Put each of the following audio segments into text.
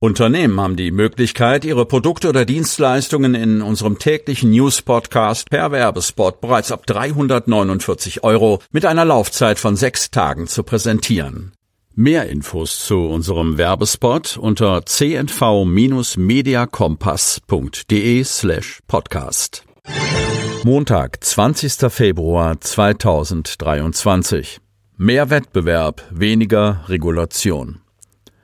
Unternehmen haben die Möglichkeit, ihre Produkte oder Dienstleistungen in unserem täglichen News-Podcast per Werbespot bereits ab 349 Euro mit einer Laufzeit von sechs Tagen zu präsentieren. Mehr Infos zu unserem Werbespot unter cnv-mediakompass.de slash podcast. Montag, 20. Februar 2023. Mehr Wettbewerb, weniger Regulation.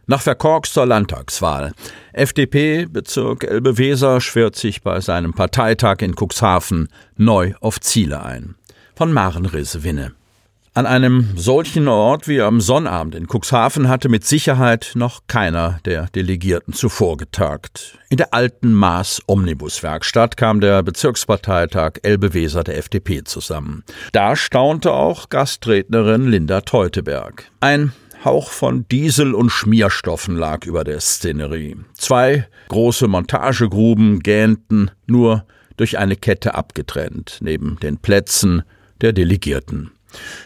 Nach verkorkster Landtagswahl. FDP Bezirk Elbe-Weser schwört sich bei seinem Parteitag in Cuxhaven neu auf Ziele ein. Von Maren Risse-Winne. An einem solchen Ort wie am Sonnabend in Cuxhaven hatte mit Sicherheit noch keiner der Delegierten zuvor getagt. In der alten Maas Omnibuswerkstatt kam der Bezirksparteitag Elbe-Weser der FDP zusammen. Da staunte auch Gastrednerin Linda Teuteberg. Ein Hauch von Diesel und Schmierstoffen lag über der Szenerie. Zwei große Montagegruben gähnten nur durch eine Kette abgetrennt, neben den Plätzen der Delegierten.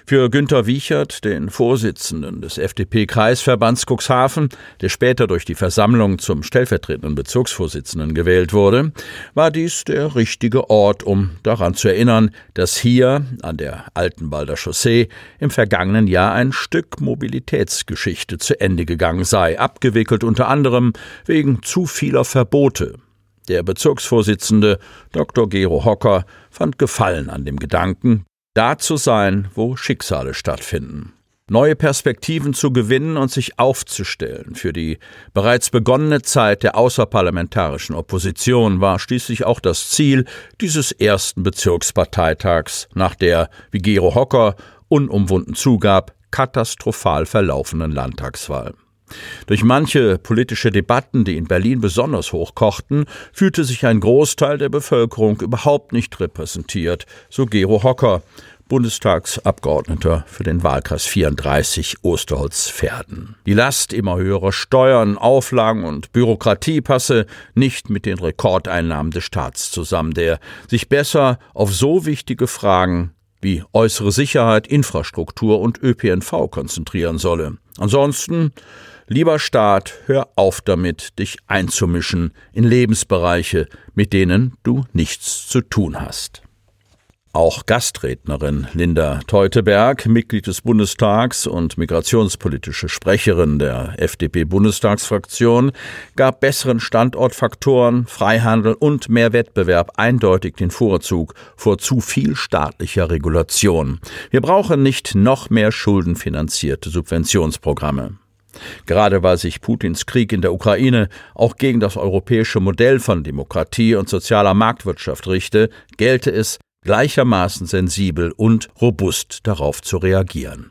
Für Günter Wiechert, den Vorsitzenden des FDP-Kreisverbands Cuxhaven, der später durch die Versammlung zum stellvertretenden Bezirksvorsitzenden gewählt wurde, war dies der richtige Ort, um daran zu erinnern, dass hier an der Altenwalder Chaussee im vergangenen Jahr ein Stück Mobilitätsgeschichte zu Ende gegangen sei, abgewickelt unter anderem wegen zu vieler Verbote. Der Bezirksvorsitzende Dr. Gero Hocker fand Gefallen an dem Gedanken, da zu sein, wo Schicksale stattfinden. Neue Perspektiven zu gewinnen und sich aufzustellen für die bereits begonnene Zeit der außerparlamentarischen Opposition war schließlich auch das Ziel dieses ersten Bezirksparteitags nach der, wie Gero Hocker unumwunden zugab, katastrophal verlaufenden Landtagswahl. Durch manche politische Debatten, die in Berlin besonders hochkochten, fühlte sich ein Großteil der Bevölkerung überhaupt nicht repräsentiert, so Gero Hocker, Bundestagsabgeordneter für den Wahlkreis 34 Osterholz-Verden. Die Last immer höherer Steuern, Auflagen und Bürokratie passe nicht mit den Rekordeinnahmen des Staats zusammen, der sich besser auf so wichtige Fragen wie äußere Sicherheit, Infrastruktur und ÖPNV konzentrieren solle. Ansonsten Lieber Staat, hör auf damit, dich einzumischen in Lebensbereiche, mit denen du nichts zu tun hast. Auch Gastrednerin Linda Teuteberg, Mitglied des Bundestags und migrationspolitische Sprecherin der FDP-Bundestagsfraktion, gab besseren Standortfaktoren, Freihandel und mehr Wettbewerb eindeutig den Vorzug vor zu viel staatlicher Regulation. Wir brauchen nicht noch mehr schuldenfinanzierte Subventionsprogramme. Gerade weil sich Putins Krieg in der Ukraine auch gegen das europäische Modell von Demokratie und sozialer Marktwirtschaft richte, gelte es, gleichermaßen sensibel und robust darauf zu reagieren.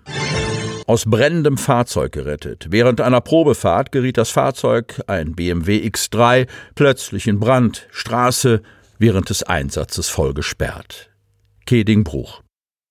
Aus brennendem Fahrzeug gerettet. Während einer Probefahrt geriet das Fahrzeug, ein BMW X3, plötzlich in Brand, Straße während des Einsatzes voll gesperrt. Kedingbruch.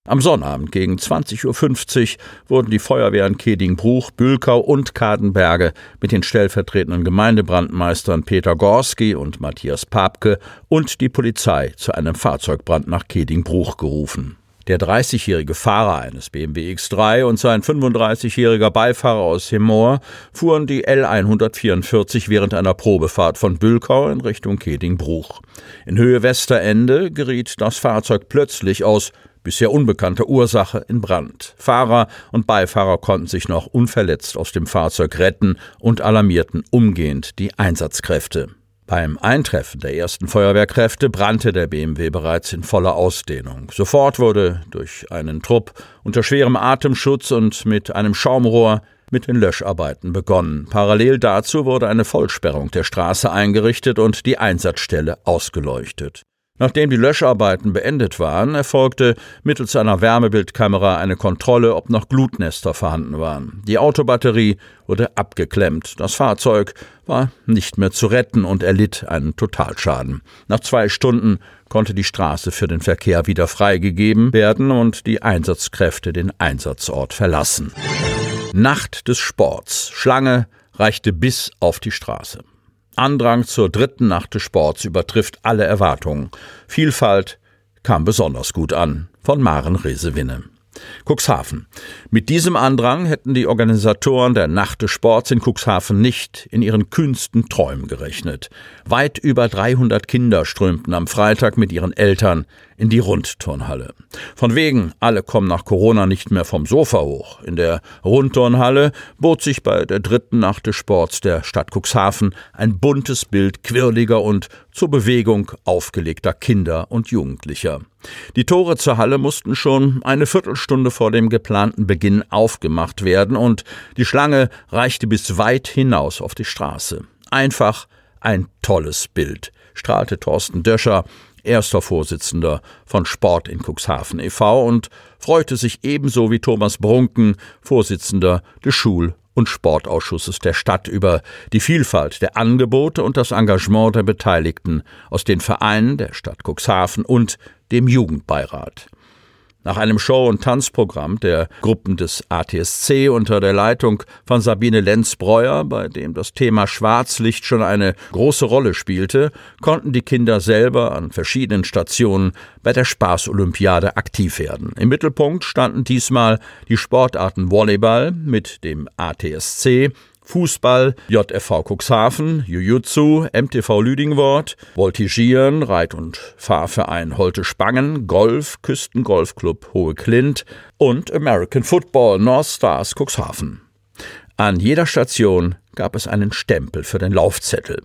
Am Sonnabend gegen 20.50 Uhr wurden die Feuerwehren Kedingbruch, Bülkau und Kadenberge mit den stellvertretenden Gemeindebrandmeistern Peter Gorski und Matthias Papke und die Polizei zu einem Fahrzeugbrand nach Kedingbruch gerufen. Der 30-jährige Fahrer eines BMW X3 und sein 35-jähriger Beifahrer aus Hemmoor fuhren die L144 während einer Probefahrt von Bülkau in Richtung Kedingbruch. In Höhe Westerende geriet das Fahrzeug plötzlich aus bisher unbekannte Ursache in Brand. Fahrer und Beifahrer konnten sich noch unverletzt aus dem Fahrzeug retten und alarmierten umgehend die Einsatzkräfte. Beim Eintreffen der ersten Feuerwehrkräfte brannte der BMW bereits in voller Ausdehnung. Sofort wurde durch einen Trupp unter schwerem Atemschutz und mit einem Schaumrohr mit den Löscharbeiten begonnen. Parallel dazu wurde eine Vollsperrung der Straße eingerichtet und die Einsatzstelle ausgeleuchtet. Nachdem die Löscharbeiten beendet waren, erfolgte mittels einer Wärmebildkamera eine Kontrolle, ob noch Glutnester vorhanden waren. Die Autobatterie wurde abgeklemmt. Das Fahrzeug war nicht mehr zu retten und erlitt einen Totalschaden. Nach zwei Stunden konnte die Straße für den Verkehr wieder freigegeben werden und die Einsatzkräfte den Einsatzort verlassen. Nacht des Sports. Schlange reichte bis auf die Straße. Andrang zur dritten Nacht des Sports übertrifft alle Erwartungen. Vielfalt kam besonders gut an. Von Maren Resewinne. Cuxhaven. Mit diesem Andrang hätten die Organisatoren der Nacht des Sports in Cuxhaven nicht in ihren kühnsten Träumen gerechnet. Weit über 300 Kinder strömten am Freitag mit ihren Eltern in die Rundturnhalle. Von wegen, alle kommen nach Corona nicht mehr vom Sofa hoch. In der Rundturnhalle bot sich bei der dritten Nacht des Sports der Stadt Cuxhaven ein buntes Bild quirliger und zur Bewegung aufgelegter Kinder und Jugendlicher. Die Tore zur Halle mussten schon eine Viertelstunde vor dem geplanten Beginn aufgemacht werden und die Schlange reichte bis weit hinaus auf die Straße. Einfach ein tolles Bild, strahlte Thorsten Döscher, erster Vorsitzender von Sport in Cuxhaven e.V. und freute sich ebenso wie Thomas Brunken, Vorsitzender des Schul- und Sportausschusses der Stadt über die Vielfalt der Angebote und das Engagement der Beteiligten aus den Vereinen der Stadt Cuxhaven und dem Jugendbeirat. Nach einem Show- und Tanzprogramm der Gruppen des ATSC unter der Leitung von Sabine Lenz-Breuer, bei dem das Thema Schwarzlicht schon eine große Rolle spielte, konnten die Kinder selber an verschiedenen Stationen bei der Spaßolympiade aktiv werden. Im Mittelpunkt standen diesmal die Sportarten Volleyball mit dem ATSC, Fußball, JFV Cuxhaven, Jujutsu, MTV Lüdingwort, Voltigieren, Reit- und Fahrverein Holte Spangen, Golf, Küstengolfclub Hohe Klint und American Football North Stars Cuxhaven. An jeder Station gab es einen Stempel für den Laufzettel.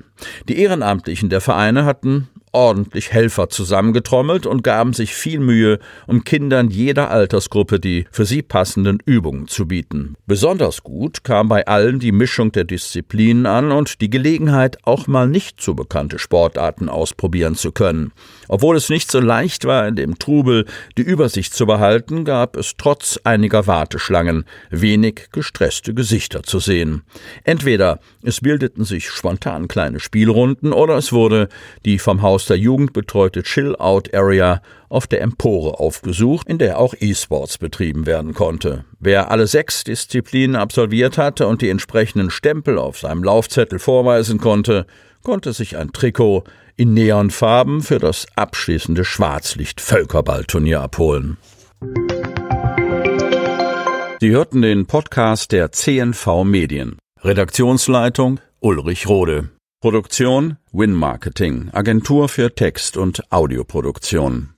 Die Ehrenamtlichen der Vereine hatten ordentlich Helfer zusammengetrommelt und gaben sich viel Mühe, um Kindern jeder Altersgruppe die für sie passenden Übungen zu bieten. Besonders gut kam bei allen die Mischung der Disziplinen an und die Gelegenheit, auch mal nicht so bekannte Sportarten ausprobieren zu können. Obwohl es nicht so leicht war, in dem Trubel die Übersicht zu behalten, gab es trotz einiger Warteschlangen wenig gestresste Gesichter zu sehen. Entweder es bildeten sich spontan kleine Spielrunden oder es wurde die vom Haus der Jugend betreute Chill-Out-Area auf der Empore aufgesucht, in der auch E-Sports betrieben werden konnte. Wer alle sechs Disziplinen absolviert hatte und die entsprechenden Stempel auf seinem Laufzettel vorweisen konnte, konnte sich ein Trikot in Neonfarben für das abschließende Schwarzlicht-Völkerballturnier abholen. Sie hörten den Podcast der CNV Medien. Redaktionsleitung Ulrich Rode. Produktion Win Marketing, Agentur für Text- und Audioproduktion.